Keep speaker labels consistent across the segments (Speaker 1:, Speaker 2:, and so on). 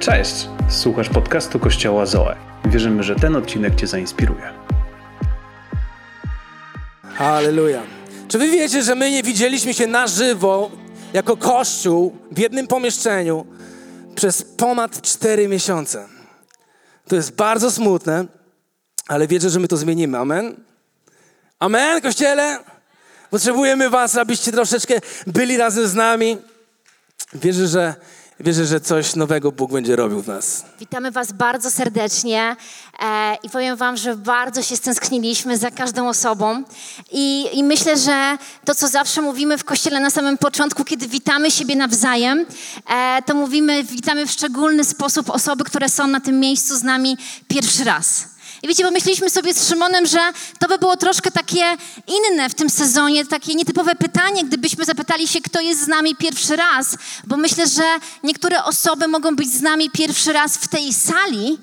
Speaker 1: Cześć! Słuchasz podcastu Kościoła Zoe. Wierzymy, że ten odcinek Cię zainspiruje.
Speaker 2: Halleluja. Czy wy wiecie, że my nie widzieliśmy się na żywo jako kościół w jednym pomieszczeniu przez ponad 4 miesiące? To jest bardzo smutne, ale wierzę, że my to zmienimy. Amen? Amen, kościele? Potrzebujemy was, abyście troszeczkę byli razem z nami. Wierzę, że Wierzę, że coś nowego Bóg będzie robił w nas.
Speaker 3: Witamy Was bardzo serdecznie e, i powiem Wam, że bardzo się stęskniliśmy za każdą osobą. I, I, myślę, że to, co zawsze mówimy w kościele na samym początku, kiedy witamy siebie nawzajem, e, to mówimy, witamy w szczególny sposób osoby, które są na tym miejscu z nami pierwszy raz. I wiecie, pomyśleliśmy sobie z Szymonem, że to by było troszkę takie inne w tym sezonie, takie nietypowe pytanie, gdybyśmy zapytali się, kto jest z nami pierwszy raz, bo myślę, że niektóre osoby mogą być z nami pierwszy raz w tej sali,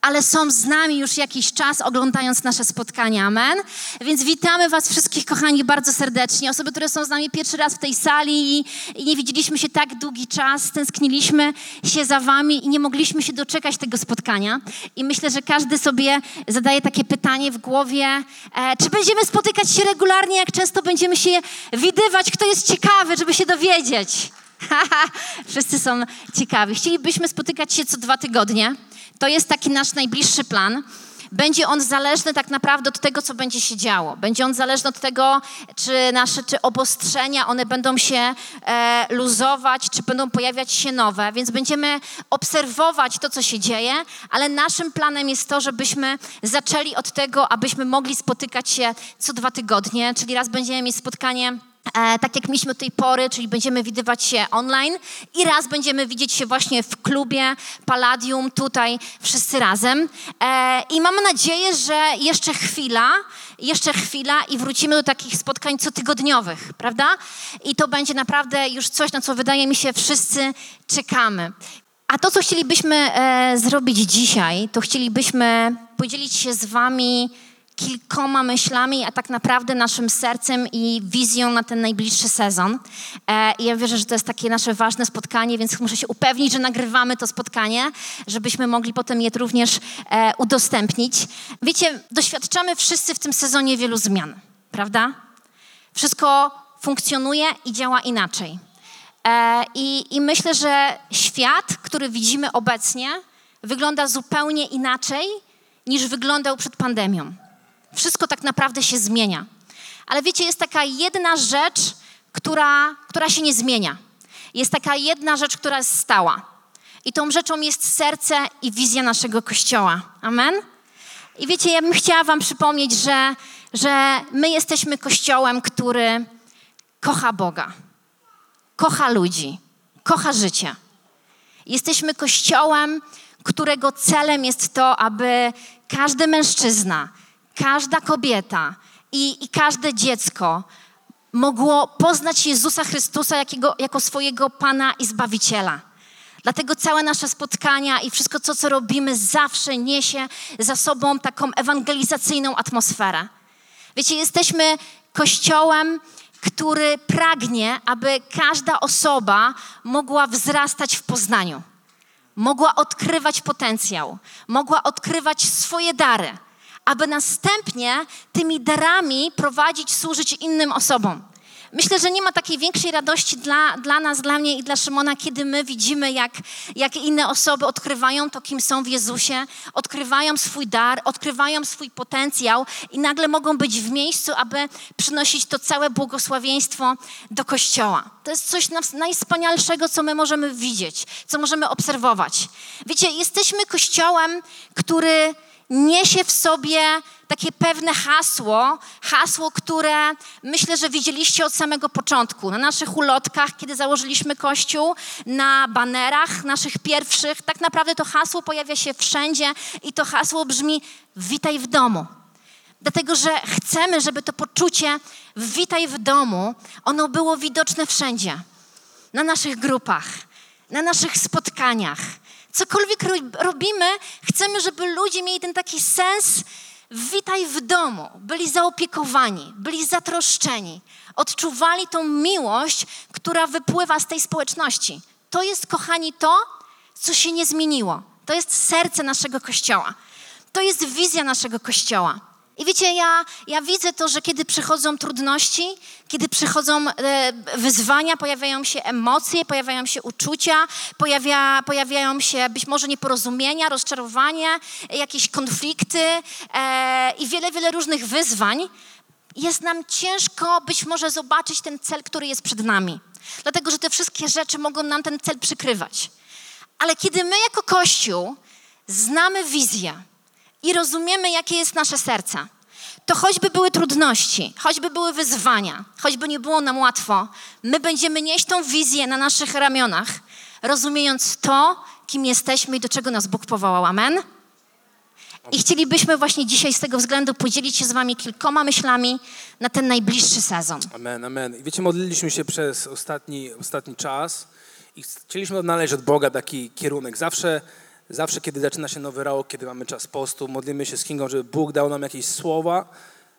Speaker 3: ale są z nami już jakiś czas, oglądając nasze spotkania. Amen. Więc witamy Was wszystkich, kochani, bardzo serdecznie. Osoby, które są z nami pierwszy raz w tej sali i, i, nie widzieliśmy się tak długi czas, tęskniliśmy się za Wami i nie mogliśmy się doczekać tego spotkania. I myślę, że każdy sobie zadaje takie pytanie w głowie, e, czy będziemy spotykać się regularnie, jak często będziemy się widywać, kto jest ciekawy, żeby się dowiedzieć. Wszyscy są ciekawi. Chcielibyśmy spotykać się co dwa tygodnie. To jest taki nasz najbliższy plan. Będzie on zależny tak naprawdę od tego, co będzie się działo. Będzie on zależny od tego, czy nasze czy obostrzenia, one będą się e, luzować, czy będą pojawiać się nowe. Więc będziemy obserwować to, co się dzieje, ale naszym planem jest to, żebyśmy zaczęli od tego, abyśmy mogli spotykać się co dwa tygodnie, czyli raz będziemy mieć spotkanie E, tak jak mieliśmy do tej pory, czyli będziemy widywać się online i raz będziemy widzieć się właśnie w klubie Palladium, tutaj wszyscy razem. E, I mam nadzieję, że jeszcze chwila, jeszcze chwila i wrócimy do takich spotkań cotygodniowych, prawda? I to będzie naprawdę już coś, na co wydaje mi się wszyscy czekamy. A to, co chcielibyśmy e, zrobić dzisiaj, to chcielibyśmy podzielić się z Wami kilkoma myślami, a tak naprawdę naszym sercem i wizją na ten najbliższy sezon. E, I ja wierzę, że to jest takie nasze ważne spotkanie, więc muszę się upewnić, że nagrywamy to spotkanie, żebyśmy mogli potem je również e, udostępnić. Wiecie, doświadczamy wszyscy w tym sezonie wielu zmian, prawda? Wszystko funkcjonuje i działa inaczej. E, I, I myślę, że świat, który widzimy obecnie, wygląda zupełnie inaczej niż wyglądał przed pandemią. Wszystko tak naprawdę się zmienia. Ale wiecie, jest taka jedna rzecz, która, która się nie zmienia. Jest taka jedna rzecz, która jest stała. I tą rzeczą jest serce i wizja naszego Kościoła. Amen? I wiecie, ja bym chciała Wam przypomnieć, że, że my jesteśmy Kościołem, który kocha Boga, kocha ludzi, kocha życie. Jesteśmy Kościołem, którego celem jest to, aby każdy mężczyzna, każda kobieta i, i każde dziecko mogło poznać Jezusa Chrystusa jakiego, jako swojego Pana i Zbawiciela. Dlatego całe nasze spotkania i wszystko, co, co robimy, zawsze niesie za sobą taką ewangelizacyjną atmosferę. Wiecie, jesteśmy kościołem, który pragnie, aby każda osoba mogła wzrastać w poznaniu, mogła odkrywać potencjał, mogła odkrywać swoje dary aby następnie tymi darami prowadzić, służyć innym osobom. Myślę, że nie ma takiej większej radości dla, dla nas, dla mnie i dla Szymona, kiedy my widzimy, jak, jak inne osoby odkrywają to, kim są w Jezusie, odkrywają swój dar, odkrywają swój potencjał i nagle mogą być w miejscu, aby przynosić to całe błogosławieństwo do Kościoła. To jest coś najwspanialszego, co my możemy widzieć, co możemy obserwować. Wiecie, jesteśmy Kościołem, który niesie w sobie takie pewne hasło, hasło, które myślę, że widzieliście od samego początku. Na naszych ulotkach, kiedy założyliśmy kościół, na banerach naszych pierwszych, tak naprawdę to hasło pojawia się wszędzie i to hasło brzmi witaj w domu. Dlatego, że chcemy, żeby to poczucie witaj w domu, ono było widoczne wszędzie. Na naszych grupach, na naszych spotkaniach, Cokolwiek robimy, chcemy, żeby ludzie mieli ten taki sens witaj w domu, byli zaopiekowani, byli zatroszczeni, odczuwali tą miłość, która wypływa z tej społeczności. To jest, kochani, to, co się nie zmieniło. To jest serce naszego kościoła. To jest wizja naszego kościoła. I wiecie, ja, ja widzę to, że kiedy przychodzą trudności, kiedy przychodzą e, wyzwania, pojawiają się emocje, pojawiają się uczucia, pojawia, pojawiają się być może nieporozumienia, rozczarowania, jakieś konflikty e, i wiele, wiele różnych wyzwań, jest nam ciężko być może zobaczyć ten cel, który jest przed nami. Dlatego, że te wszystkie rzeczy mogą nam ten cel przykrywać. Ale kiedy my jako Kościół znamy wizję i rozumiemy, jakie jest nasze serce, to choćby były trudności, choćby były wyzwania, choćby nie było nam łatwo, my będziemy nieść tą wizję na naszych ramionach, rozumiejąc to, kim jesteśmy i do czego nas Bóg powołał. Amen? I chcielibyśmy właśnie dzisiaj z tego względu podzielić się z Wami kilkoma myślami na ten najbliższy sezon.
Speaker 2: Amen, amen. I wiecie, modliliśmy się przez ostatni, ostatni czas i chcieliśmy odnaleźć od Boga taki kierunek. Zawsze, zawsze, kiedy zaczyna się nowy rok, kiedy mamy czas postu, modlimy się z Kingą, żeby Bóg dał nam jakieś słowa.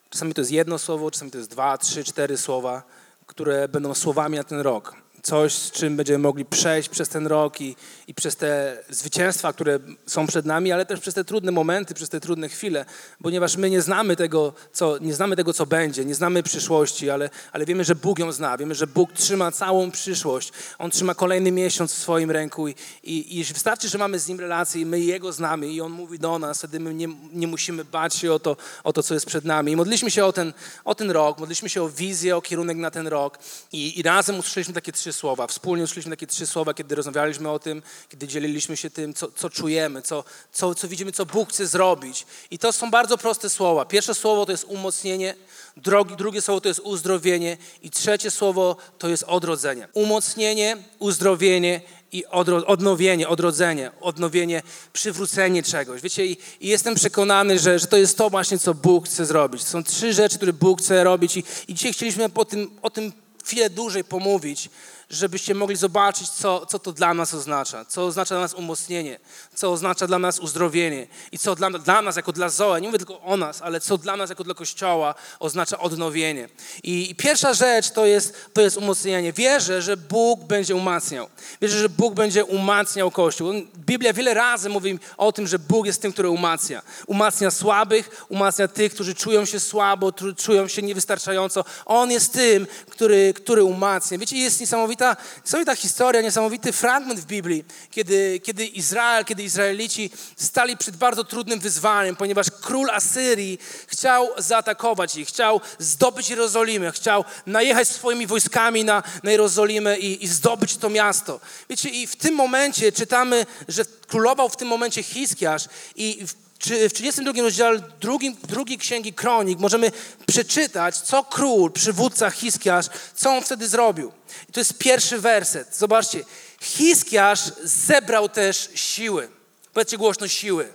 Speaker 2: Czasami to jest jedno słowo, czasami to jest dwa, trzy, cztery słowa, które będą słowami na ten rok coś, z czym będziemy mogli przejść przez ten rok i, i przez te zwycięstwa, które są przed nami, ale też przez te trudne momenty, przez te trudne chwile, ponieważ my nie znamy tego, co, nie znamy tego, co będzie, nie znamy przyszłości, ale, ale wiemy, że Bóg ją zna, wiemy, że Bóg trzyma całą przyszłość, On trzyma kolejny miesiąc w swoim ręku i, i, i wystarczy, że mamy z Nim relację i my Jego znamy i On mówi do nas, wtedy my nie, nie musimy bać się o to, o to, co jest przed nami. I modliśmy się o ten, o ten rok, modliśmy się o wizję, o kierunek na ten rok i, i razem usłyszeliśmy takie trzy trzy słowa. Wspólnie usłyszeliśmy takie trzy słowa, kiedy rozmawialiśmy o tym, kiedy dzieliliśmy się tym, co, co czujemy, co, co, co widzimy, co Bóg chce zrobić. I to są bardzo proste słowa. Pierwsze słowo to jest umocnienie, drogi, drugie słowo to jest uzdrowienie i trzecie słowo to jest odrodzenie. Umocnienie, uzdrowienie i odnowienie, odrodzenie, odnowienie, przywrócenie czegoś. Wiecie, i, i jestem przekonany, że, że to jest to właśnie, co Bóg chce zrobić. To są trzy rzeczy, które Bóg chce robić i, i dzisiaj chcieliśmy po tym, o tym chwilę dłużej pomówić, żebyście mogli zobaczyć, co, co to dla nas oznacza, co oznacza dla nas umocnienie, co oznacza dla nas uzdrowienie i co dla, dla nas jako dla Zoe, nie mówię tylko o nas, ale co dla nas jako dla Kościoła oznacza odnowienie. I, i pierwsza rzecz to jest, to jest umocnienie. Wierzę, że Bóg będzie umacniał. Wierzę, że Bóg będzie umacniał Kościół. Biblia wiele razy mówi o tym, że Bóg jest tym, który umacnia. Umacnia słabych, umacnia tych, którzy czują się słabo, czują się niewystarczająco. On jest tym, który, który umacnia. Wiecie, jest niesamowite niesamowita, niesamowita historia, niesamowity fragment w Biblii, kiedy, kiedy Izrael, kiedy Izraelici stali przed bardzo trudnym wyzwaniem, ponieważ król Asyrii chciał zaatakować ich, chciał zdobyć Jerozolimę, chciał najechać swoimi wojskami na, na Jerozolimę i, i zdobyć to miasto. Wiecie, i w tym momencie czytamy, że królował w tym momencie Hiskiasz i w w 32 rozdziale drugim, drugiej księgi Kronik możemy przeczytać, co król, przywódca Hiskiasz, co on wtedy zrobił. I to jest pierwszy werset. Zobaczcie. Hiskiasz zebrał też siły. Powiedzcie głośno siły.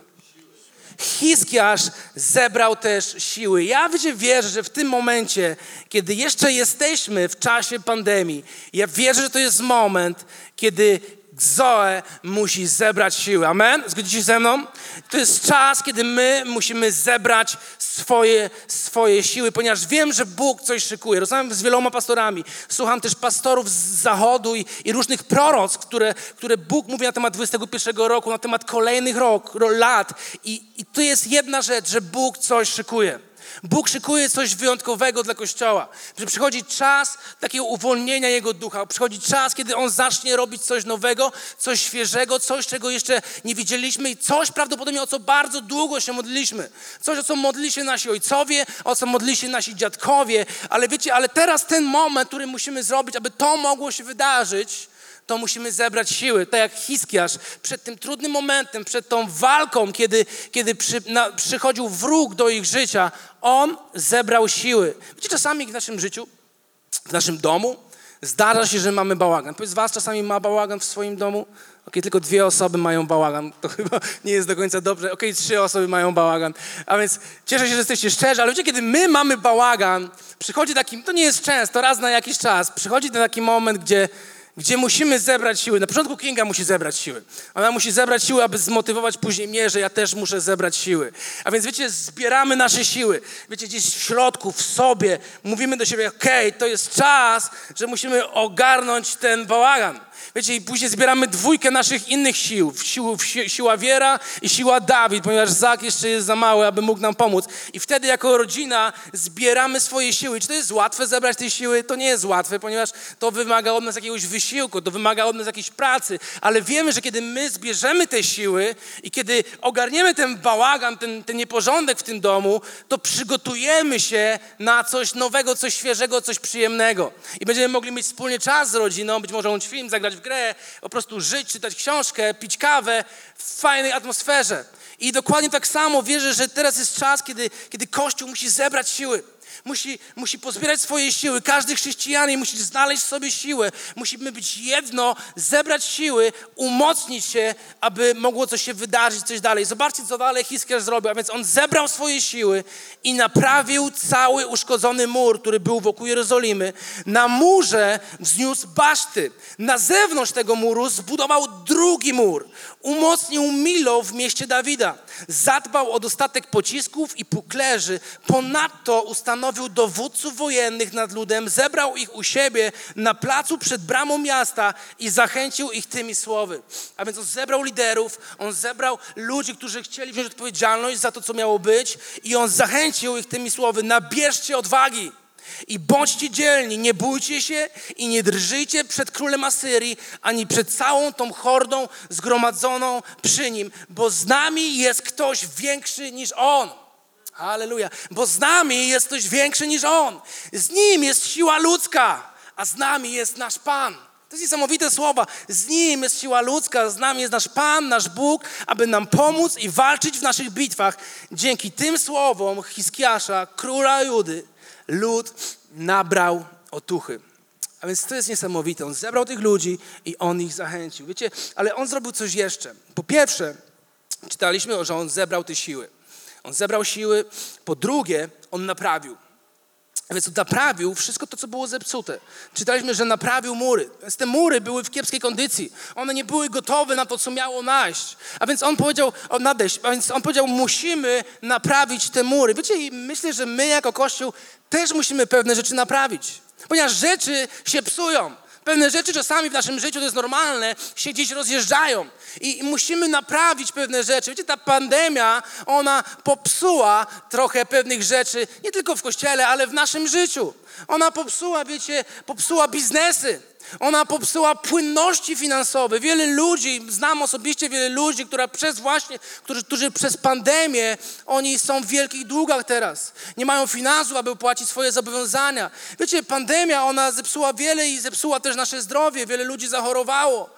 Speaker 2: Hiskiasz zebrał też siły. Ja wierzę, że w tym momencie, kiedy jeszcze jesteśmy w czasie pandemii, ja wierzę, że to jest moment, kiedy Zoe musi zebrać siły. Amen? Zgodzicie się ze mną? To jest czas, kiedy my musimy zebrać swoje, swoje siły, ponieważ wiem, że Bóg coś szykuje. Rozmawiam z wieloma pastorami. Słucham też pastorów z zachodu i, i różnych proroc, które, które Bóg mówi na temat 21 roku, na temat kolejnych rok, lat. I, I to jest jedna rzecz, że Bóg coś szykuje. Bóg szykuje coś wyjątkowego dla Kościoła. Że przychodzi czas takiego uwolnienia Jego ducha. Przychodzi czas, kiedy On zacznie robić coś nowego, coś świeżego, coś, czego jeszcze nie widzieliśmy i coś prawdopodobnie, o co bardzo długo się modliliśmy. Coś, o co modlili się nasi ojcowie, o co modlili się nasi dziadkowie. Ale wiecie, ale teraz ten moment, który musimy zrobić, aby to mogło się wydarzyć, to musimy zebrać siły. Tak jak Hiskiarz przed tym trudnym momentem, przed tą walką, kiedy, kiedy przy, na, przychodził wróg do ich życia, on zebrał siły. Wiecie, czasami w naszym życiu, w naszym domu zdarza się, że mamy bałagan. Powiedz, z was czasami ma bałagan w swoim domu? Ok, tylko dwie osoby mają bałagan. To chyba nie jest do końca dobrze. Ok, trzy osoby mają bałagan. A więc cieszę się, że jesteście szczerzy, ale wiecie, kiedy my mamy bałagan, przychodzi taki, to nie jest często, raz na jakiś czas, przychodzi ten taki moment, gdzie gdzie musimy zebrać siły. Na początku Kinga musi zebrać siły. Ona musi zebrać siły, aby zmotywować później mnie, że ja też muszę zebrać siły. A więc wiecie, zbieramy nasze siły. Wiecie, gdzieś w środku, w sobie. Mówimy do siebie, okej, okay, to jest czas, że musimy ogarnąć ten bałagan. Wiecie, i później zbieramy dwójkę naszych innych sił. Sił, si- siła Wiera i siła Dawid, ponieważ Zak jeszcze jest za mały, aby mógł nam pomóc. I wtedy jako rodzina zbieramy swoje siły. Czy to jest łatwe zebrać te siły? To nie jest łatwe, ponieważ to wymaga od nas jakiegoś wysiłku, to wymaga od nas jakiejś pracy. Ale wiemy, że kiedy my zbierzemy te siły i kiedy ogarniemy ten bałagan, ten, ten nieporządek w tym domu, to przygotujemy się na coś nowego, coś świeżego, coś przyjemnego. I będziemy mogli mieć wspólnie czas z rodziną, być może oglądać film, zagrać w grę, po prostu żyć, czytać książkę, pić kawę w fajnej atmosferze. I dokładnie tak samo wierzę, że teraz jest czas, kiedy, kiedy Kościół musi zebrać siły. Musi, musi pozbierać swoje siły. Każdy chrześcijanin musi znaleźć sobie siłę. Musimy być jedno, zebrać siły, umocnić się, aby mogło coś się wydarzyć, coś dalej. Zobaczcie, co dalej Hiskiarz zrobił. A więc on zebrał swoje siły i naprawił cały uszkodzony mur, który był wokół Jerozolimy. Na murze wzniósł baszty. Na zewnątrz tego muru zbudował drugi mur. Umocnił Milo w mieście Dawida. Zadbał o dostatek pocisków i puklerzy. Ponadto ustanowił dowódców wojennych nad ludem, zebrał ich u siebie na placu przed bramą miasta i zachęcił ich tymi słowy. A więc on zebrał liderów, on zebrał ludzi, którzy chcieli wziąć odpowiedzialność za to, co miało być i on zachęcił ich tymi słowy. Nabierzcie odwagi. I bądźcie dzielni, nie bójcie się i nie drżyjcie przed królem Asyrii, ani przed całą tą hordą zgromadzoną przy nim, bo z nami jest ktoś większy niż on. Halleluja. Bo z nami jest ktoś większy niż on. Z nim jest siła ludzka, a z nami jest nasz Pan. To jest niesamowite słowa. Z nim jest siła ludzka, z nami jest nasz Pan, nasz Bóg, aby nam pomóc i walczyć w naszych bitwach. Dzięki tym słowom Hiskiasza, króla Judy, lud nabrał otuchy. A więc to jest niesamowite. On zebrał tych ludzi i on ich zachęcił. Wiecie, ale on zrobił coś jeszcze. Po pierwsze, czytaliśmy, że on zebrał te siły. On zebrał siły. Po drugie, on naprawił. A więc naprawił wszystko to, co było zepsute. Czytaliśmy, że naprawił mury. Więc te mury były w kiepskiej kondycji. One nie były gotowe na to, co miało naść. A więc on powiedział, o, nadejść. A więc on powiedział, musimy naprawić te mury. Wiecie, i myślę, że my jako Kościół też musimy pewne rzeczy naprawić. Ponieważ rzeczy się psują. Pewne rzeczy czasami w naszym życiu to jest normalne, się gdzieś rozjeżdżają. I, musimy naprawić pewne rzeczy. Wiecie, ta pandemia, ona popsuła trochę pewnych rzeczy, nie tylko w kościele, ale w naszym życiu. Ona popsuła, wiecie, popsuła biznesy. Ona popsuła płynności finansowe. Wiele ludzi, znam osobiście wiele ludzi, która przez właśnie, którzy, którzy przez pandemię, oni są w wielkich długach teraz. Nie mają finansów, aby płacić swoje zobowiązania. Wiecie, pandemia, ona zepsuła wiele i zepsuła też nasze zdrowie. Wiele ludzi zachorowało.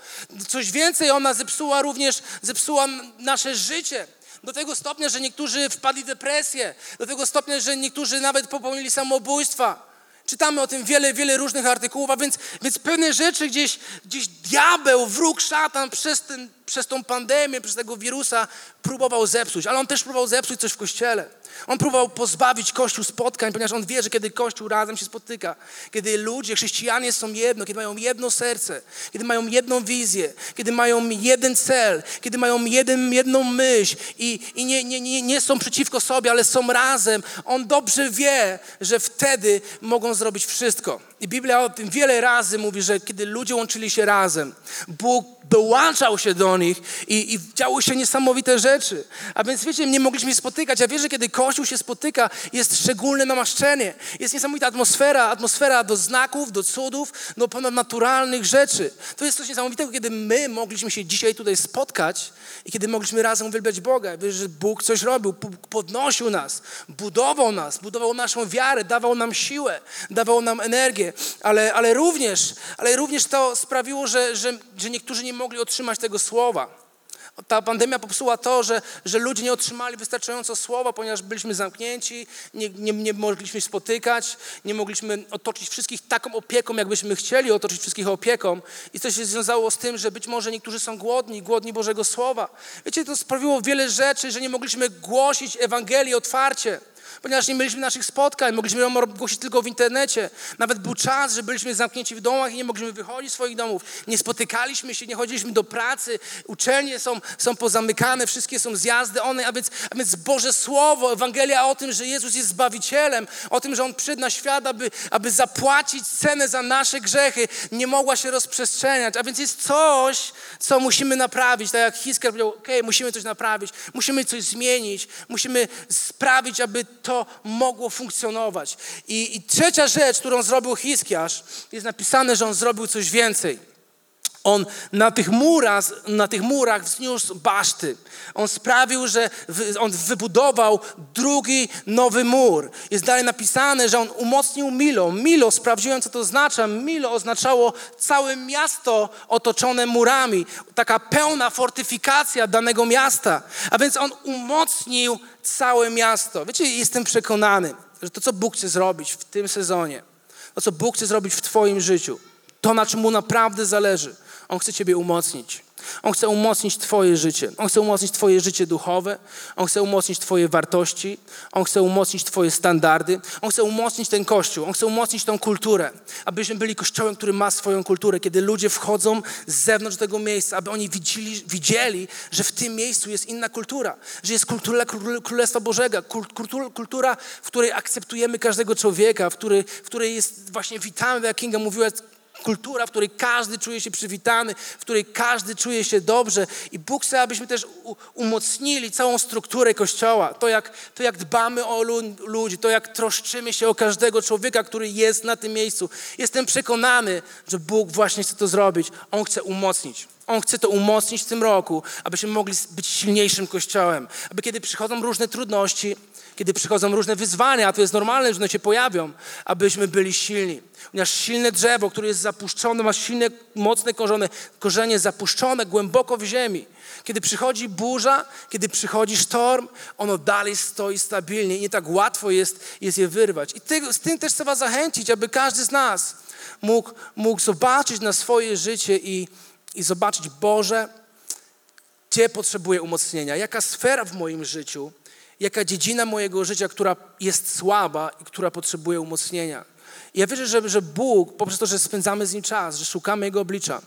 Speaker 2: Coś więcej, ona zepsuła również, zepsuła nasze życie. Do tego stopnia, że niektórzy wpadli w depresję. Do tego stopnia, że niektórzy nawet popełnili samobójstwa. Czytamy o tym wiele, wiele różnych artykułów, a więc, więc pewne rzeczy gdzieś, gdzieś diabeł, wróg, szatan przez, ten, przez tą pandemię, przez tego wirusa próbował zepsuć. Ale on też próbował zepsuć coś w Kościele. On próbował pozbawić Kościół spotkań, ponieważ on wie, że kiedy Kościół razem się spotyka, kiedy ludzie, chrześcijanie są jedno, kiedy mają jedno serce, kiedy mają jedną wizję, kiedy mają jeden cel, kiedy mają jeden, jedną myśl i, i nie, nie, nie, nie są przeciwko sobie, ale są razem, on dobrze wie, że wtedy mogą zrobić wszystko. I Biblia o tym wiele razy mówi, że kiedy ludzie łączyli się razem, Bóg dołączał się do nich i, i działy się niesamowite rzeczy. A więc wiecie, nie mogliśmy się spotykać. Ja wierzę, że kiedy Kościół się spotyka, jest szczególne namaszczenie. Jest niesamowita atmosfera, atmosfera do znaków, do cudów, do ponadnaturalnych rzeczy. To jest coś niesamowitego, kiedy my mogliśmy się dzisiaj tutaj spotkać i kiedy mogliśmy razem uwielbiać Boga. Wierzę, że Bóg coś robił, podnosił nas, budował nas, budował naszą wiarę, dawał nam siłę, dawał nam energię, ale, ale, również, ale również to sprawiło, że, że, że niektórzy nie mogli otrzymać tego słowa. Ta pandemia popsuła to, że, że ludzie nie otrzymali wystarczająco słowa, ponieważ byliśmy zamknięci, nie, nie, nie mogliśmy spotykać, nie mogliśmy otoczyć wszystkich taką opieką, jakbyśmy chcieli otoczyć wszystkich opieką. I to się związało z tym, że być może niektórzy są głodni, głodni Bożego Słowa. Wiecie, to sprawiło wiele rzeczy, że nie mogliśmy głosić Ewangelii otwarcie. Ponieważ nie mieliśmy naszych spotkań, mogliśmy ją głosić tylko w internecie. Nawet był czas, że byliśmy zamknięci w domach i nie mogliśmy wychodzić z swoich domów. Nie spotykaliśmy się, nie chodziliśmy do pracy, uczelnie są, są pozamykane, wszystkie są zjazdy, one, a więc, a więc Boże Słowo, Ewangelia o tym, że Jezus jest Zbawicielem, o tym, że On przyszedł na świat, aby, aby zapłacić cenę za nasze grzechy, nie mogła się rozprzestrzeniać. A więc jest coś, co musimy naprawić. Tak jak Hisker powiedział, ok, musimy coś naprawić, musimy coś zmienić, musimy sprawić, aby to mogło funkcjonować. I, i trzecia rzecz, którą zrobił Hiskiarz, jest napisane, że on zrobił coś więcej. On na tych, murach, na tych murach wzniósł baszty. On sprawił, że on wybudował drugi nowy mur. Jest dalej napisane, że on umocnił Milo. Milo, sprawdziłem co to oznacza. Milo oznaczało całe miasto otoczone murami. Taka pełna fortyfikacja danego miasta. A więc on umocnił całe miasto. Wiecie, jestem przekonany, że to co Bóg chce zrobić w tym sezonie, to co Bóg chce zrobić w Twoim życiu, to na czym Mu naprawdę zależy – on chce Ciebie umocnić. On chce umocnić Twoje życie. On chce umocnić Twoje życie duchowe. On chce umocnić Twoje wartości. On chce umocnić Twoje standardy. On chce umocnić ten kościół. On chce umocnić tą kulturę. Abyśmy byli kościołem, który ma swoją kulturę. Kiedy ludzie wchodzą z zewnątrz tego miejsca, aby oni widzieli, widzieli że w tym miejscu jest inna kultura. Że jest kultura Królestwa Bożego. Kultura, kultura w której akceptujemy każdego człowieka, w której, w której jest właśnie witamy, jak Kinga mówiła, kultura, w której każdy czuje się przywitany, w której każdy czuje się dobrze. I Bóg chce, abyśmy też umocnili całą strukturę Kościoła. To jak, to jak dbamy o ludzi, to jak troszczymy się o każdego człowieka, który jest na tym miejscu. Jestem przekonany, że Bóg właśnie chce to zrobić. On chce umocnić. On chce to umocnić w tym roku, abyśmy mogli być silniejszym Kościołem. Aby kiedy przychodzą różne trudności, kiedy przychodzą różne wyzwania, a to jest normalne, że one się pojawią, abyśmy byli silni. Ponieważ silne drzewo, które jest zapuszczone, ma silne, mocne korzenie, korzenie zapuszczone głęboko w ziemi. Kiedy przychodzi burza, kiedy przychodzi sztorm, ono dalej stoi stabilnie i nie tak łatwo jest, jest je wyrwać. I tego, z tym też trzeba zachęcić, aby każdy z nas mógł, mógł zobaczyć na swoje życie i, i zobaczyć, Boże, gdzie potrzebuję umocnienia, jaka sfera w moim życiu jaka dziedzina mojego życia, która jest słaba i która potrzebuje umocnienia. I ja wierzę, że, że Bóg, poprzez to, że spędzamy z Nim czas, że szukamy Jego oblicza,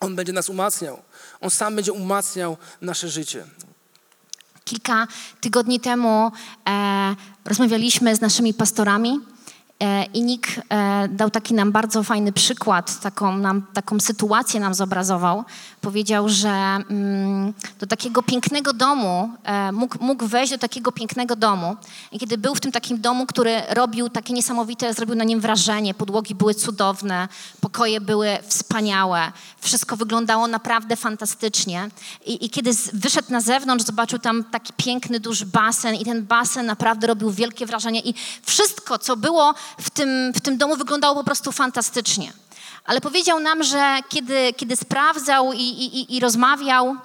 Speaker 2: On będzie nas umacniał. On sam będzie umacniał nasze życie.
Speaker 3: Kilka tygodni temu e, rozmawialiśmy z naszymi pastorami E, I Nick e, dał taki nam bardzo fajny przykład, taką, nam, taką sytuację nam zobrazował. Powiedział, że mm, do takiego pięknego domu, e, mógł, mógł wejść do takiego pięknego domu. I kiedy był w tym takim domu, który robił takie niesamowite, zrobił na nim wrażenie, podłogi były cudowne, pokoje były wspaniałe, wszystko wyglądało naprawdę fantastycznie. I, i kiedy wyszedł na zewnątrz, zobaczył tam taki piękny, duży basen i ten basen naprawdę robił wielkie wrażenie i wszystko, co było w tym, w tym domu wyglądało po prostu fantastycznie. Ale powiedział nam, że kiedy, kiedy sprawdzał i, i, i rozmawiał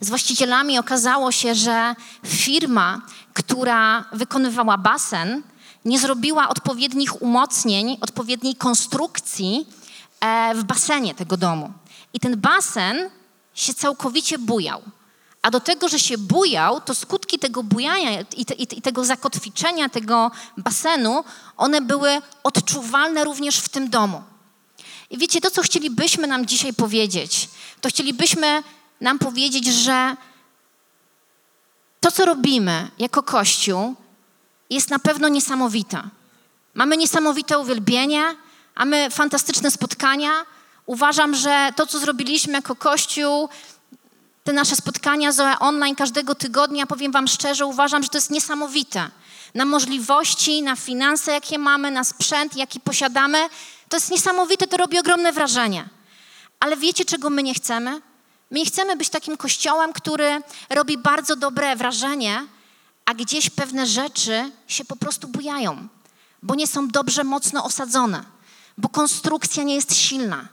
Speaker 3: z właścicielami, okazało się, że firma, która wykonywała basen, nie zrobiła odpowiednich umocnień, odpowiedniej konstrukcji e, w basenie tego domu. I ten basen się całkowicie bujał. A do tego, że się bujał, to skutki tego bujania i, te, i, tego zakotwiczenia tego basenu, one były odczuwalne również w tym domu. I wiecie, to co chcielibyśmy nam dzisiaj powiedzieć, to chcielibyśmy nam powiedzieć, że to, co robimy jako Kościół, jest na pewno niesamowite. Mamy niesamowite uwielbienie, mamy fantastyczne spotkania. Uważam, że to, co zrobiliśmy jako Kościół, te nasze spotkania online każdego tygodnia, powiem Wam szczerze, uważam, że to jest niesamowite. Na możliwości, na finanse, jakie mamy, na sprzęt, jaki posiadamy. To jest niesamowite, to robi ogromne wrażenie. Ale wiecie, czego my nie chcemy? My nie chcemy być takim kościołem, który robi bardzo dobre wrażenie, a gdzieś pewne rzeczy się po prostu bujają, bo nie są dobrze mocno osadzone, bo konstrukcja nie jest silna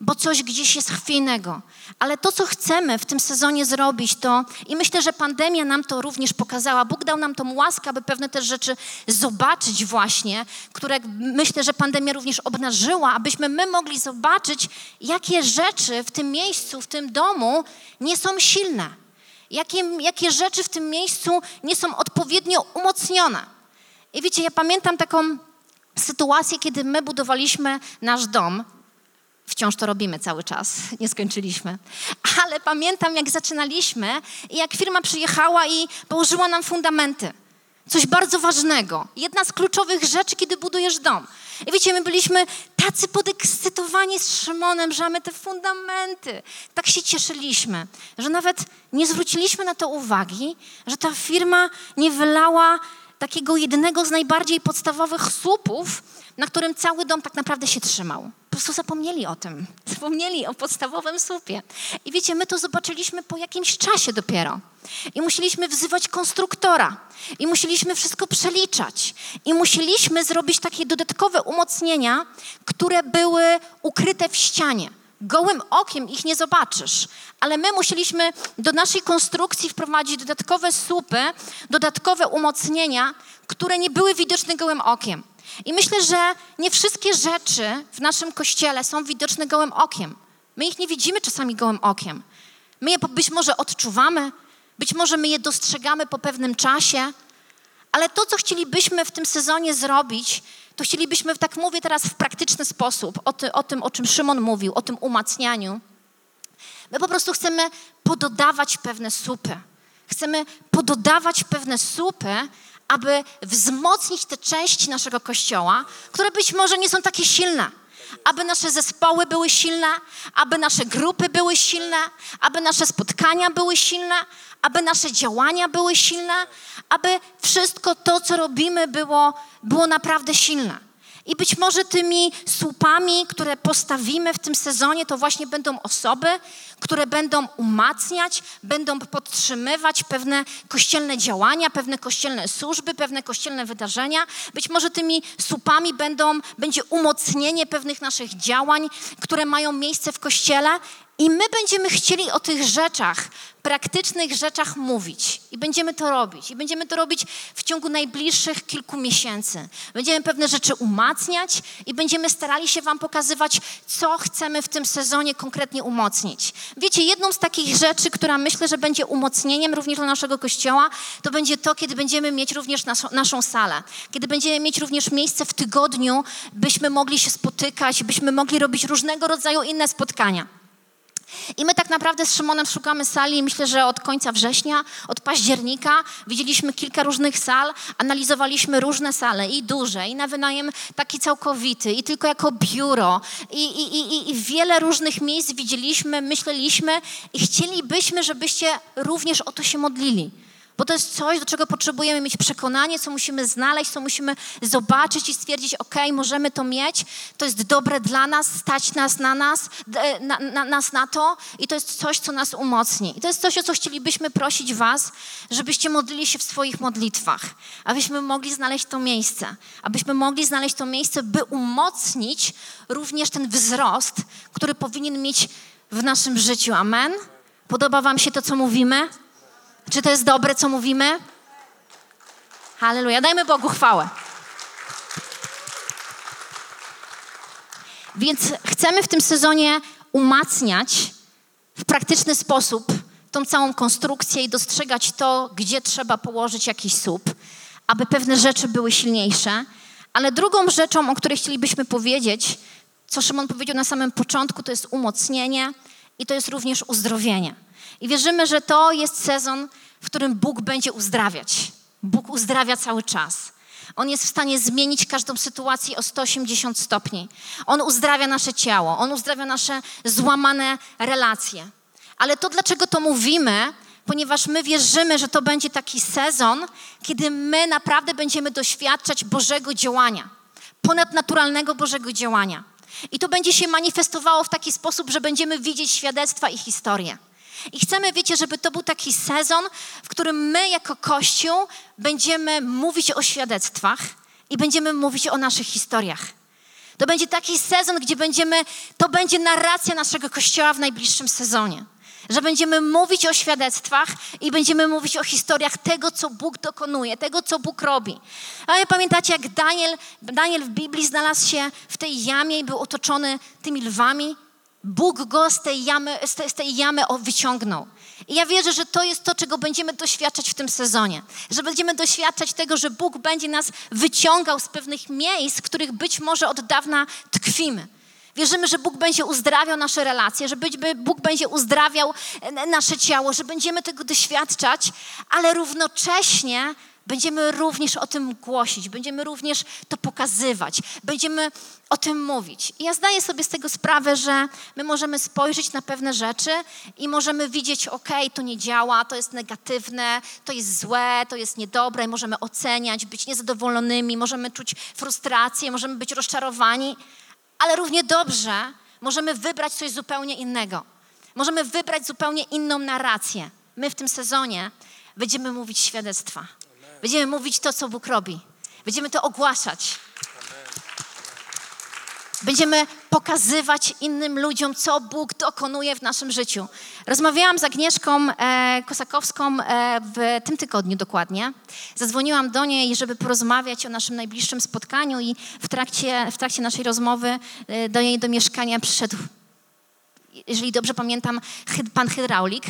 Speaker 3: bo coś gdzieś jest chwiejnego. Ale to, co chcemy w tym sezonie zrobić, to i myślę, że pandemia nam to również pokazała. Bóg dał nam tą łaskę, aby pewne też rzeczy zobaczyć właśnie, które myślę, że pandemia również obnażyła, abyśmy my mogli zobaczyć, jakie rzeczy w tym miejscu, w tym domu nie są silne. Jakie, jakie rzeczy w tym miejscu nie są odpowiednio umocnione. I wiecie, ja pamiętam taką sytuację, kiedy my budowaliśmy nasz dom. Wciąż to robimy cały czas, nie skończyliśmy. Ale pamiętam, jak zaczynaliśmy i jak firma przyjechała i położyła nam fundamenty. Coś bardzo ważnego. Jedna z kluczowych rzeczy, kiedy budujesz dom. I wiecie, my byliśmy tacy podekscytowani z Szymonem, że mamy te fundamenty. Tak się cieszyliśmy, że nawet nie zwróciliśmy na to uwagi, że ta firma nie wylała takiego jednego z najbardziej podstawowych słupów, na którym cały dom tak naprawdę się trzymał. Po prostu zapomnieli o tym. Zapomnieli o podstawowym słupie. I wiecie, my to zobaczyliśmy po jakimś czasie dopiero. I musieliśmy wzywać konstruktora. I musieliśmy wszystko przeliczać. I musieliśmy zrobić takie dodatkowe umocnienia, które były ukryte w ścianie. Gołym okiem ich nie zobaczysz, ale my musieliśmy do naszej konstrukcji wprowadzić dodatkowe słupy, dodatkowe umocnienia, które nie były widoczne gołym okiem. I myślę, że nie wszystkie rzeczy w naszym kościele są widoczne gołym okiem. My ich nie widzimy czasami gołym okiem. My je być może odczuwamy, być może my je dostrzegamy po pewnym czasie, ale to, co chcielibyśmy w tym sezonie zrobić, to chcielibyśmy, tak mówię teraz w praktyczny sposób, o, ty, o tym, o czym Szymon mówił, o tym umacnianiu. My po prostu chcemy pododawać pewne słupy. Chcemy pododawać pewne słupy, aby wzmocnić te części naszego kościoła, które być może nie są takie silne. Aby nasze zespoły były silne, aby nasze grupy były silne, aby nasze spotkania były silne, aby nasze działania były silne, aby wszystko to, co robimy, było, było naprawdę silne. I być może tymi słupami, które postawimy w tym sezonie, to właśnie będą osoby, które będą umacniać, będą podtrzymywać pewne kościelne działania, pewne kościelne służby, pewne kościelne wydarzenia. Być może tymi słupami będą, będzie umocnienie pewnych naszych działań, które mają miejsce w kościele. I my będziemy chcieli o tych rzeczach, praktycznych rzeczach mówić. I będziemy to robić. I będziemy to robić w ciągu najbliższych kilku miesięcy. Będziemy pewne rzeczy umacniać i będziemy starali się Wam pokazywać, co chcemy w tym sezonie konkretnie umocnić. Wiecie, jedną z takich rzeczy, która myślę, że będzie umocnieniem również dla naszego kościoła, to będzie to, kiedy będziemy mieć również naszą, naszą salę. Kiedy będziemy mieć również miejsce w tygodniu, byśmy mogli się spotykać, byśmy mogli robić różnego rodzaju inne spotkania. I my tak naprawdę z Szymonem szukamy sali, myślę, że od końca września, od października widzieliśmy kilka różnych sal, analizowaliśmy różne sale, i duże, i na wynajem taki całkowity, i tylko jako biuro, i, i, i, i wiele różnych miejsc widzieliśmy, myśleliśmy i chcielibyśmy, żebyście również o to się modlili. Bo to jest coś, do czego potrzebujemy mieć przekonanie, co musimy znaleźć, co musimy zobaczyć i stwierdzić, ok, możemy to mieć, to jest dobre dla nas, stać nas na nas, na, na, nas na to i to jest coś, co nas umocni. I to jest coś, o co chcielibyśmy prosić Was, żebyście modlili się w swoich modlitwach, abyśmy mogli znaleźć to miejsce, abyśmy mogli znaleźć to miejsce, by umocnić również ten wzrost, który powinien mieć w naszym życiu. Amen? Podoba Wam się to, co mówimy? Czy to jest dobre, co mówimy? Halleluja. Dajmy Bogu chwałę. Więc chcemy w tym sezonie umacniać w praktyczny sposób tą całą konstrukcję i dostrzegać to, gdzie trzeba położyć jakiś słup, aby pewne rzeczy były silniejsze. Ale drugą rzeczą, o której chcielibyśmy powiedzieć, co Szymon powiedział na samym początku, to jest umocnienie i to jest również uzdrowienie. I wierzymy, że to jest sezon, w którym Bóg będzie uzdrawiać. Bóg uzdrawia cały czas. On jest w stanie zmienić każdą sytuację o 180 stopni. On uzdrawia nasze ciało, on uzdrawia nasze złamane relacje. Ale to, dlaczego to mówimy, ponieważ my wierzymy, że to będzie taki sezon, kiedy my naprawdę będziemy doświadczać Bożego działania, ponadnaturalnego Bożego działania. I to będzie się manifestowało w taki sposób, że będziemy widzieć świadectwa i historie. I chcemy, wiecie, żeby to był taki sezon, w którym my jako Kościół będziemy mówić o świadectwach i będziemy mówić o naszych historiach. To będzie taki sezon, gdzie będziemy, to będzie narracja naszego Kościoła w najbliższym sezonie. Że będziemy mówić o świadectwach i będziemy mówić o historiach tego, co Bóg dokonuje, tego, co Bóg robi. Ale pamiętacie, jak Daniel, Daniel w Biblii znalazł się w tej jamie i był otoczony tymi lwami? Bóg go z tej jamy, z tej, jamy wyciągnął. I ja wierzę, że to jest to, czego będziemy doświadczać w tym sezonie. Że będziemy doświadczać tego, że Bóg będzie nas wyciągał z pewnych miejsc, w których być może od dawna tkwimy. Wierzymy, że Bóg będzie uzdrawiał nasze relacje, że Bóg będzie uzdrawiał e, nasze ciało, że będziemy tego doświadczać, ale równocześnie będziemy również o tym głosić, będziemy również to pokazywać, będziemy o tym mówić. I ja zdaję sobie z tego sprawę, że my możemy spojrzeć na pewne rzeczy i możemy widzieć, ok, to nie działa, to jest negatywne, to jest złe, to jest niedobre, i możemy oceniać, być niezadowolonymi, możemy czuć frustrację, możemy być rozczarowani, ale równie dobrze możemy wybrać coś zupełnie innego. Możemy wybrać zupełnie inną narrację. My w tym sezonie będziemy mówić świadectwa. Będziemy mówić to, co Bóg robi. Będziemy to ogłaszać. Będziemy pokazywać innym ludziom, co Bóg dokonuje w naszym życiu. Rozmawiałam z Agnieszką e, Kosakowską e, w tym tygodniu dokładnie. Zadzwoniłam do niej, żeby porozmawiać o naszym najbliższym spotkaniu i w trakcie, w trakcie naszej rozmowy e, do jej do mieszkania przyszedł jeżeli dobrze pamiętam, pan hydraulik.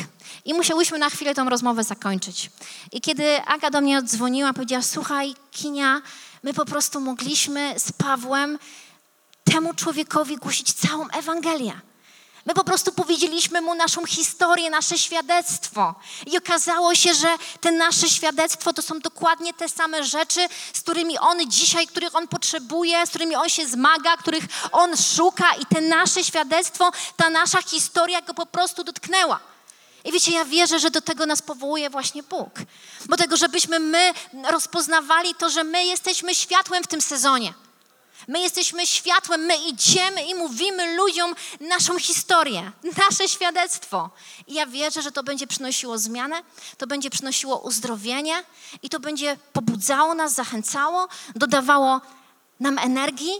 Speaker 3: I musiałyśmy na chwilę tą rozmowę zakończyć. I kiedy Aga do mnie oddzwoniła, powiedziała, słuchaj, Kinia, my po prostu mogliśmy z Pawłem temu człowiekowi głosić całą Ewangelię. My po prostu powiedzieliśmy mu naszą historię, nasze świadectwo. I okazało się, że te nasze świadectwo to są dokładnie te same rzeczy, z którymi on dzisiaj, których on potrzebuje, z którymi on się zmaga, których on szuka. I te nasze świadectwo, ta nasza historia go po prostu dotknęła. I wiecie, ja wierzę, że do tego nas powołuje właśnie Bóg. Bo tego, żebyśmy my rozpoznawali to, że my jesteśmy światłem w tym sezonie. My jesteśmy światłem, my idziemy i mówimy ludziom naszą historię, nasze świadectwo. I ja wierzę, że to będzie przynosiło zmianę, to będzie przynosiło uzdrowienie i to będzie pobudzało nas, zachęcało, dodawało nam energii.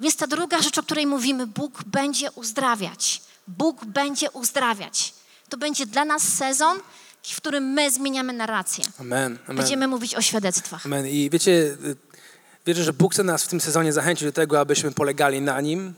Speaker 3: Więc ta druga rzecz, o której mówimy, Bóg będzie uzdrawiać. Bóg będzie uzdrawiać. To będzie dla nas sezon, w którym my zmieniamy narrację.
Speaker 2: Amen. Amen.
Speaker 3: Będziemy mówić o świadectwach.
Speaker 2: Amen. I wiecie, wierzę, że Bóg chce nas w tym sezonie zachęcić do tego, abyśmy polegali na Nim,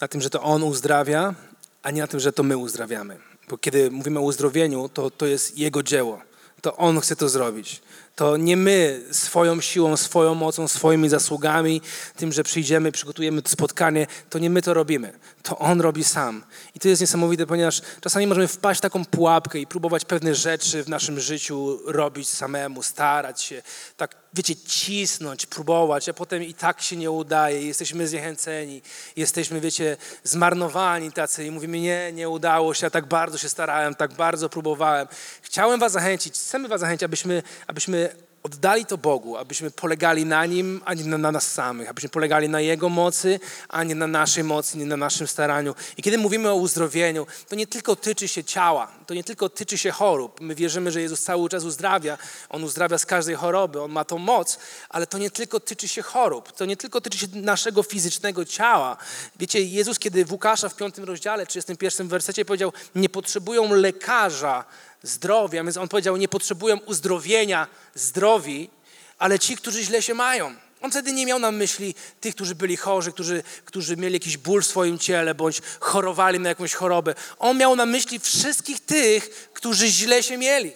Speaker 2: na tym, że to On uzdrawia, a nie na tym, że to my uzdrawiamy. Bo kiedy mówimy o uzdrowieniu, to, to jest Jego dzieło. To On chce to zrobić. To nie my swoją siłą, swoją mocą, swoimi zasługami, tym, że przyjdziemy, przygotujemy to spotkanie, to nie my to robimy. To On robi sam. I to jest niesamowite, ponieważ czasami możemy wpaść w taką pułapkę i próbować pewne rzeczy w naszym życiu robić samemu, starać się, tak wiecie, cisnąć, próbować, a potem i tak się nie udaje, jesteśmy zniechęceni, jesteśmy, wiecie, zmarnowani tacy i mówimy, nie, nie udało się, ja tak bardzo się starałem, tak bardzo próbowałem. Chciałem was zachęcić, chcemy was zachęcić, abyśmy, abyśmy oddali to Bogu, abyśmy polegali na Nim, a nie na, na nas samych, abyśmy polegali na Jego mocy, a nie na naszej mocy, nie na naszym staraniu. I kiedy mówimy o uzdrowieniu, to nie tylko tyczy się ciała, to nie tylko tyczy się chorób. My wierzymy, że Jezus cały czas uzdrawia. On uzdrawia z każdej choroby, On ma tą moc, ale to nie tylko tyczy się chorób, to nie tylko tyczy się naszego fizycznego ciała. Wiecie, Jezus, kiedy w Łukasza w piątym rozdziale, 31 wersecie powiedział, nie potrzebują lekarza, zdrowia, więc on powiedział, nie potrzebują uzdrowienia, zdrowi, ale ci, którzy źle się mają. On wtedy nie miał na myśli tych, którzy byli chorzy, którzy, którzy mieli jakiś ból w swoim ciele bądź chorowali na jakąś chorobę. On miał na myśli wszystkich tych, którzy źle się mieli.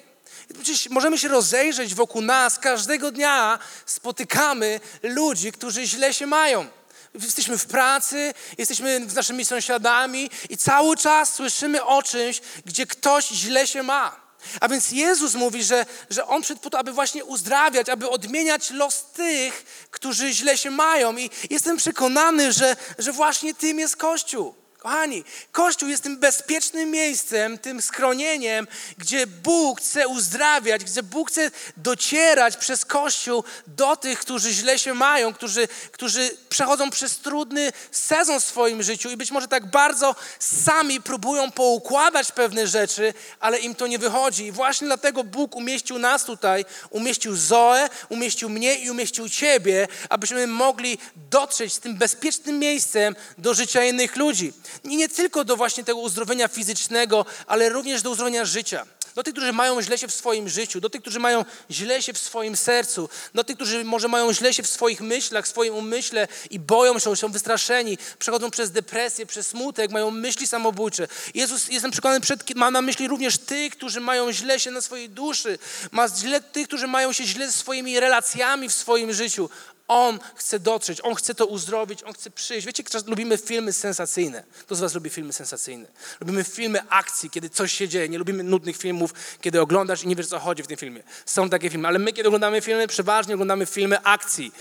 Speaker 2: Przecież możemy się rozejrzeć wokół nas. Każdego dnia spotykamy ludzi, którzy źle się mają. Jesteśmy w pracy, jesteśmy z naszymi sąsiadami i cały czas słyszymy o czymś, gdzie ktoś źle się ma. A więc Jezus mówi, że, że On przyszedł po to, aby właśnie uzdrawiać, aby odmieniać los tych, którzy źle się mają. I jestem przekonany, że, że właśnie tym jest Kościół. Kochani, Kościół jest tym bezpiecznym miejscem, tym schronieniem, gdzie Bóg chce uzdrawiać, gdzie Bóg chce docierać przez Kościół do tych, którzy źle się mają, którzy, którzy przechodzą przez trudny sezon w swoim życiu i być może tak bardzo sami próbują poukładać pewne rzeczy, ale im to nie wychodzi. I właśnie dlatego Bóg umieścił nas tutaj, umieścił Zoe, umieścił mnie i umieścił Ciebie, abyśmy mogli dotrzeć z tym bezpiecznym miejscem do życia innych ludzi. I nie tylko do właśnie tego uzdrowienia fizycznego, ale również do uzdrowienia życia. do tych, którzy mają źle się w swoim życiu, do tych, którzy mają źle się w swoim sercu, do tych, którzy może mają źle się w swoich myślach, w swoim umyśle i boją się, są wystraszeni, przechodzą przez depresję, przez smutek, mają myśli samobójcze. Jezus, jestem przekonany, przed, ma na myśli również tych, którzy mają źle się na swojej duszy, ma źle tych, którzy mają się źle ze swoimi relacjami w swoim życiu. On chce dotrzeć, On chce to uzdrowić, On chce przyjść. Wiecie, lubimy filmy sensacyjne. Kto z was lubi filmy sensacyjne? Lubimy filmy akcji, kiedy coś się dzieje. Nie lubimy nudnych filmów, kiedy oglądasz i nie wiesz, co chodzi w tym filmie. Są takie filmy, ale my, kiedy oglądamy filmy, przeważnie oglądamy filmy akcji.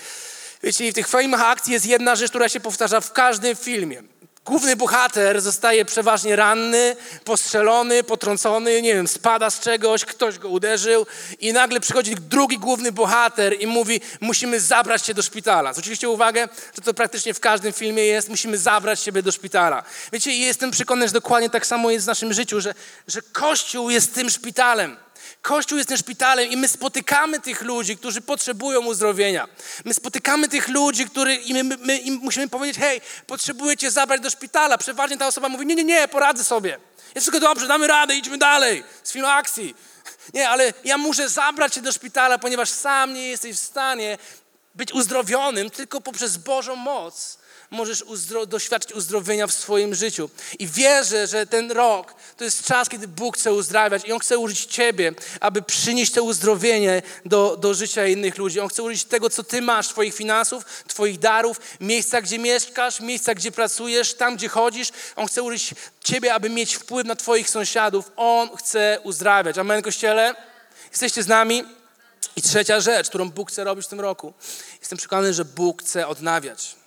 Speaker 2: Wiecie, i w tych filmach akcji jest jedna rzecz, która się powtarza w każdym filmie. Główny bohater zostaje przeważnie ranny, postrzelony, potrącony, nie wiem, spada z czegoś, ktoś go uderzył i nagle przychodzi drugi główny bohater i mówi, musimy zabrać cię do szpitala. Zwróciliście uwagę, że to praktycznie w każdym filmie jest, musimy zabrać ciebie do szpitala. Wiecie, jestem przekonany, że dokładnie tak samo jest w naszym życiu, że, że Kościół jest tym szpitalem. Kościół jest tym szpitalem i my spotykamy tych ludzi, którzy potrzebują uzdrowienia. My spotykamy tych ludzi, którzy, i my, my, my im musimy powiedzieć, hej, potrzebuję cię zabrać do szpitala. Przeważnie ta osoba mówi, nie, nie, nie, poradzę sobie. Jest wszystko dobrze, damy radę, idźmy dalej. Z filmu akcji. Nie, ale ja muszę zabrać cię do szpitala, ponieważ sam nie jesteś w stanie być uzdrowionym tylko poprzez Bożą moc możesz uzdro doświadczyć uzdrowienia w swoim życiu. I wierzę, że ten rok to jest czas, kiedy Bóg chce uzdrawiać i On chce użyć Ciebie, aby przynieść to uzdrowienie do, do życia innych ludzi. On chce użyć tego, co Ty masz, Twoich finansów, Twoich darów, miejsca, gdzie mieszkasz, miejsca, gdzie pracujesz, tam, gdzie chodzisz. On chce użyć Ciebie, aby mieć wpływ na Twoich sąsiadów. On chce uzdrawiać. Amen, Kościele? Jesteście z nami? I trzecia rzecz, którą Bóg chce robić w tym roku. Jestem przekonany, że Bóg chce odnawiać.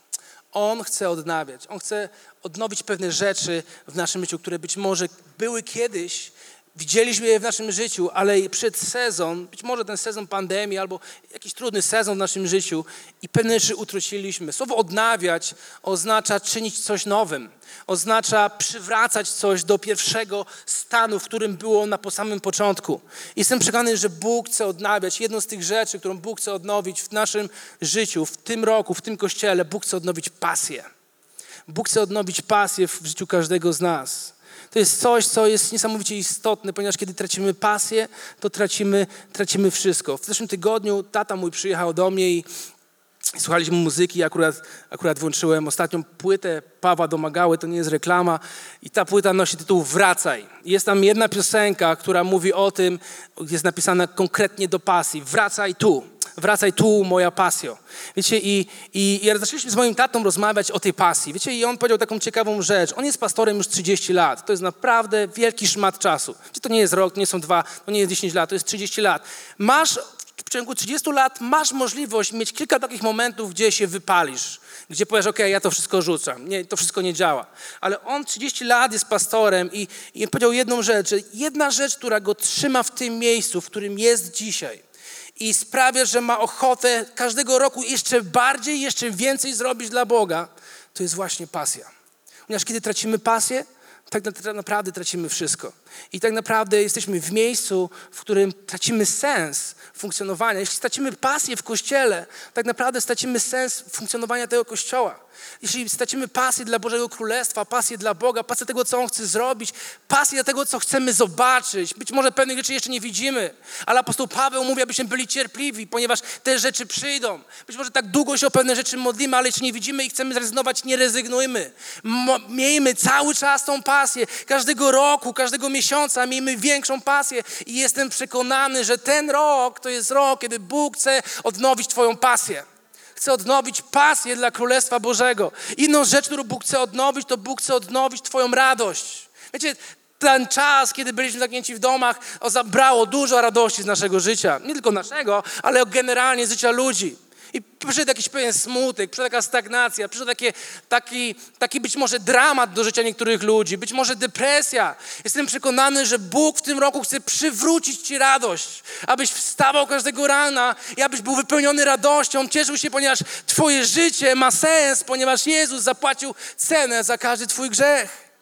Speaker 2: On chce odnawiać. On chce odnowić pewne rzeczy w naszym życiu, które być może były kiedyś, widzieliśmy je w naszym życiu, ale przed sezon, być może ten sezon pandemii albo jakiś trudny sezon w naszym życiu i pewne rzeczy utraciliśmy. Słowo odnawiać oznacza czynić coś nowym oznacza przywracać coś do pierwszego stanu, w którym było na po samym początku. Jestem przekonany, że Bóg chce odnawiać. Jedną z tych rzeczy, którą Bóg chce odnowić w naszym życiu, w tym roku, w tym kościele, Bóg chce odnowić pasję. Bóg chce odnowić pasję w życiu każdego z nas. To jest coś, co jest niesamowicie istotne, ponieważ kiedy tracimy pasję, to tracimy, tracimy wszystko. W zeszłym tygodniu tata mój przyjechał do mnie i Słuchaliśmy muzyki, akurat, akurat włączyłem ostatnią płytę Pawła Domagały, to nie jest reklama i ta płyta nosi tytuł Wracaj. Jest tam jedna piosenka, która mówi o tym, jest napisana konkretnie do pasji. Wracaj tu, wracaj tu, moja pasjo. Wiecie, i, i, i zaczęliśmy z moim tatą rozmawiać o tej pasji. Wiecie, i on powiedział taką ciekawą rzecz. On jest pastorem już 30 lat. To jest naprawdę wielki szmat czasu. To nie jest rok, to nie są dwa, to nie jest 10 lat, to jest 30 lat. Masz w ciągu 30 lat masz możliwość mieć kilka takich momentów, gdzie się wypalisz, gdzie powiesz, ok, ja to wszystko rzucam, nie, to wszystko nie działa. Ale on 30 lat jest pastorem i, i powiedział jedną rzecz, jedna rzecz, która go trzyma w tym miejscu, w którym jest dzisiaj i sprawia, że ma ochotę każdego roku jeszcze bardziej, jeszcze więcej zrobić dla Boga, to jest właśnie pasja. Ponieważ kiedy tracimy pasję, tak naprawdę tracimy wszystko. I tak naprawdę jesteśmy w miejscu, w którym tracimy sens funkcjonowania. Jeśli stracimy pasję w kościele, tak naprawdę stracimy sens funkcjonowania tego kościoła. Jeśli stracimy pasję dla Bożego Królestwa, pasję dla Boga, pasję tego, co On chce zrobić, pasję dla tego, co chcemy zobaczyć, być może pewnych rzeczy jeszcze nie widzimy, ale apostoł Paweł mówi, abyśmy byli cierpliwi, ponieważ te rzeczy przyjdą. Być może tak długo się o pewne rzeczy modlimy, ale jeśli nie widzimy i chcemy zrezygnować, nie rezygnujmy. Miejmy cały czas tą pasję. Każdego roku, każdego miesiąca miejmy większą pasję i jestem przekonany, że ten rok to jest rok, kiedy Bóg chce odnowić Twoją pasję chce odnowić pasję dla Królestwa Bożego. Inną rzecz, którą Bóg chce odnowić, to Bóg chce odnowić Twoją radość. Wiecie, ten czas, kiedy byliśmy zamknięci w domach, zabrało dużo radości z naszego życia. Nie tylko naszego, ale generalnie z życia ludzi. I przyszedł jakiś pewien smutek, przyszedł taka stagnacja, przyszedł takie, taki, taki być może dramat do życia niektórych ludzi, być może depresja. Jestem przekonany, że Bóg w tym roku chce przywrócić Ci radość, abyś wstawał każdego rana i abyś był wypełniony radością, cieszył się, ponieważ Twoje życie ma sens, ponieważ Jezus zapłacił cenę za każdy Twój grzech.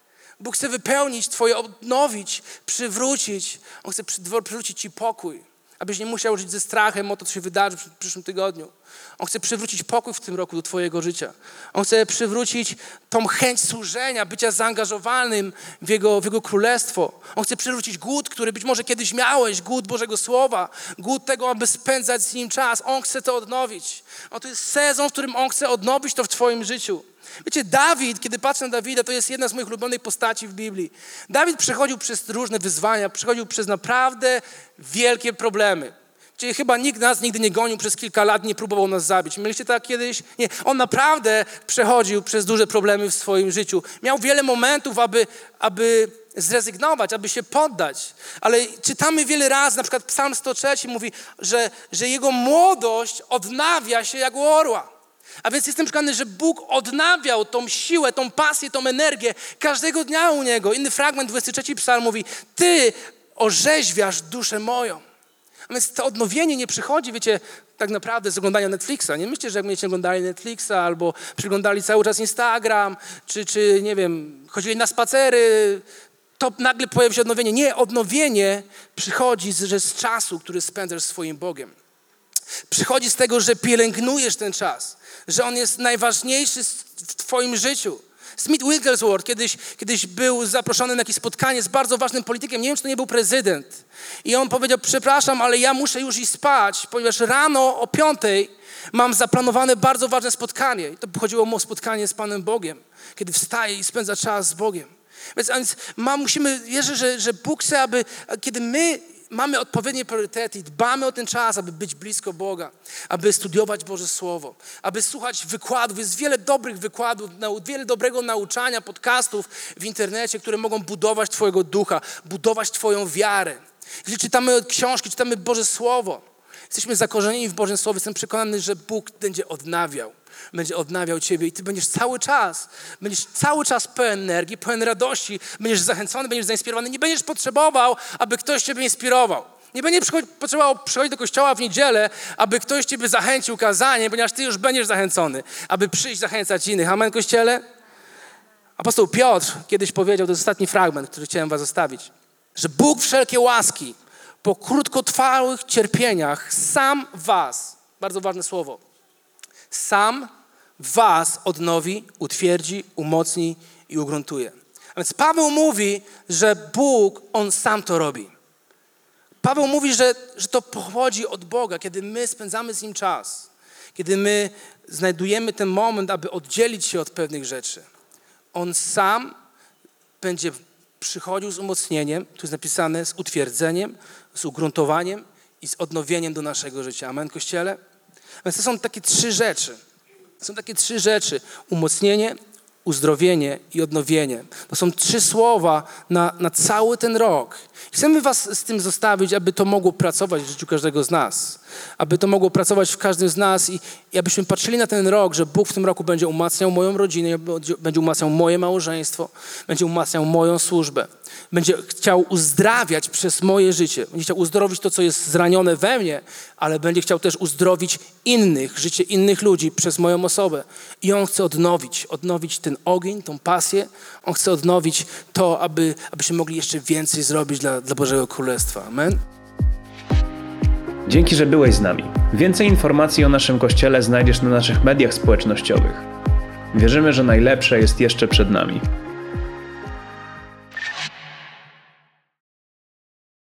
Speaker 2: Bóg chce wypełnić Twoje, odnowić, przywrócić. On chce przywrócić Ci pokój. Abyś nie musiał żyć ze strachem o to, co się wydarzy w przyszłym tygodniu. On chce przywrócić pokój w tym roku do Twojego życia. On chce przywrócić tą chęć służenia, bycia zaangażowanym w Jego, w Jego królestwo. On chce przywrócić głód, który być może kiedyś miałeś, głód Bożego Słowa, głód tego, aby spędzać z Nim czas. On chce to odnowić. O, to jest sezon, w którym On chce odnowić to w Twoim życiu. Wiecie, Dawid, kiedy patrzę na Dawida, to jest jedna z moich ulubionych postaci w Biblii. Dawid przechodził przez różne wyzwania, przechodził przez naprawdę wielkie problemy. Czyli chyba nikt nas nigdy nie gonił przez kilka lat, nie próbował nas zabić. Mieliście tak kiedyś? Nie. On naprawdę przechodził przez duże problemy w swoim życiu. Miał wiele momentów, aby, aby zrezygnować, aby się poddać. Ale czytamy wiele razy, na przykład Psalm 103 mówi, że, że jego młodość odnawia się jak u orła. A więc jestem przekonany, że Bóg odnawiał tą siłę, tą pasję, tą energię każdego dnia u Niego. Inny fragment, 23 psalm mówi, Ty orzeźwiasz duszę moją. A więc to odnowienie nie przychodzi, wiecie, tak naprawdę z oglądania Netflixa. Nie myślcie, że jak będziecie oglądali Netflixa albo przyglądali cały czas Instagram, czy, czy nie wiem, chodzili na spacery, to nagle pojawi się odnowienie. Nie, odnowienie przychodzi z, z czasu, który spędzasz swoim Bogiem. Przychodzi z tego, że pielęgnujesz ten czas, że on jest najważniejszy w Twoim życiu. Smith Wigglesworth kiedyś, kiedyś był zaproszony na jakieś spotkanie z bardzo ważnym politykiem. Nie wiem, czy to nie był prezydent. I on powiedział: Przepraszam, ale ja muszę już iść spać, ponieważ rano o piątej mam zaplanowane bardzo ważne spotkanie. I to chodziło o spotkanie z Panem Bogiem, kiedy wstaje i spędza czas z Bogiem. Więc, więc ma, musimy wierzyć, że, że Bóg chce, aby kiedy my mamy odpowiednie priorytety i dbamy o ten czas, aby być blisko Boga, aby studiować Boże Słowo, aby słuchać wykładów. Jest wiele dobrych wykładów, wiele dobrego nauczania, podcastów w internecie, które mogą budować Twojego ducha, budować Twoją wiarę. Gdy czytamy książki, czytamy Boże Słowo, jesteśmy zakorzenieni w Bożym Słowie, jestem przekonany, że Bóg będzie odnawiał będzie odnawiał Ciebie i Ty będziesz cały czas, będziesz cały czas pełen energii, pełen radości, będziesz zachęcony, będziesz zainspirowany. Nie będziesz potrzebował, aby ktoś Ciebie inspirował. Nie będziesz potrzebował przychodzić do kościoła w niedzielę, aby ktoś Ciebie zachęcił kazanie, ponieważ Ty już będziesz zachęcony, aby przyjść zachęcać innych. Amen, Kościele? Apostoł Piotr kiedyś powiedział, to jest ostatni fragment, który chciałem Was zostawić, że Bóg wszelkie łaski po krótkotrwałych cierpieniach sam Was, bardzo ważne słowo, sam was odnowi, utwierdzi, umocni i ugruntuje. A więc Paweł mówi, że Bóg, On sam to robi. Paweł mówi, że, że to pochodzi od Boga, kiedy my spędzamy z Nim czas, kiedy my znajdujemy ten moment, aby oddzielić się od pewnych rzeczy. On sam będzie przychodził z umocnieniem, tu jest napisane z utwierdzeniem, z ugruntowaniem i z odnowieniem do naszego życia. Amen, Kościele? Więc to są takie trzy rzeczy. Są takie trzy rzeczy: umocnienie, uzdrowienie i odnowienie. To są trzy słowa na, na cały ten rok. Chcemy Was z tym zostawić, aby to mogło pracować w życiu każdego z nas. Aby to mogło pracować w każdym z nas i, i abyśmy patrzyli na ten rok, że Bóg w tym roku będzie umacniał moją rodzinę, będzie umacniał moje małżeństwo, będzie umacniał moją służbę będzie chciał uzdrawiać przez moje życie. Będzie chciał uzdrowić to, co jest zranione we mnie, ale będzie chciał też uzdrowić innych, życie innych ludzi przez moją osobę. I On chce odnowić, odnowić ten ogień, tą pasję. On chce odnowić to, aby, abyśmy mogli jeszcze więcej zrobić dla, dla Bożego Królestwa. Amen.
Speaker 1: Dzięki, że byłeś z nami. Więcej informacji o naszym Kościele znajdziesz na naszych mediach społecznościowych. Wierzymy, że najlepsze jest jeszcze przed nami.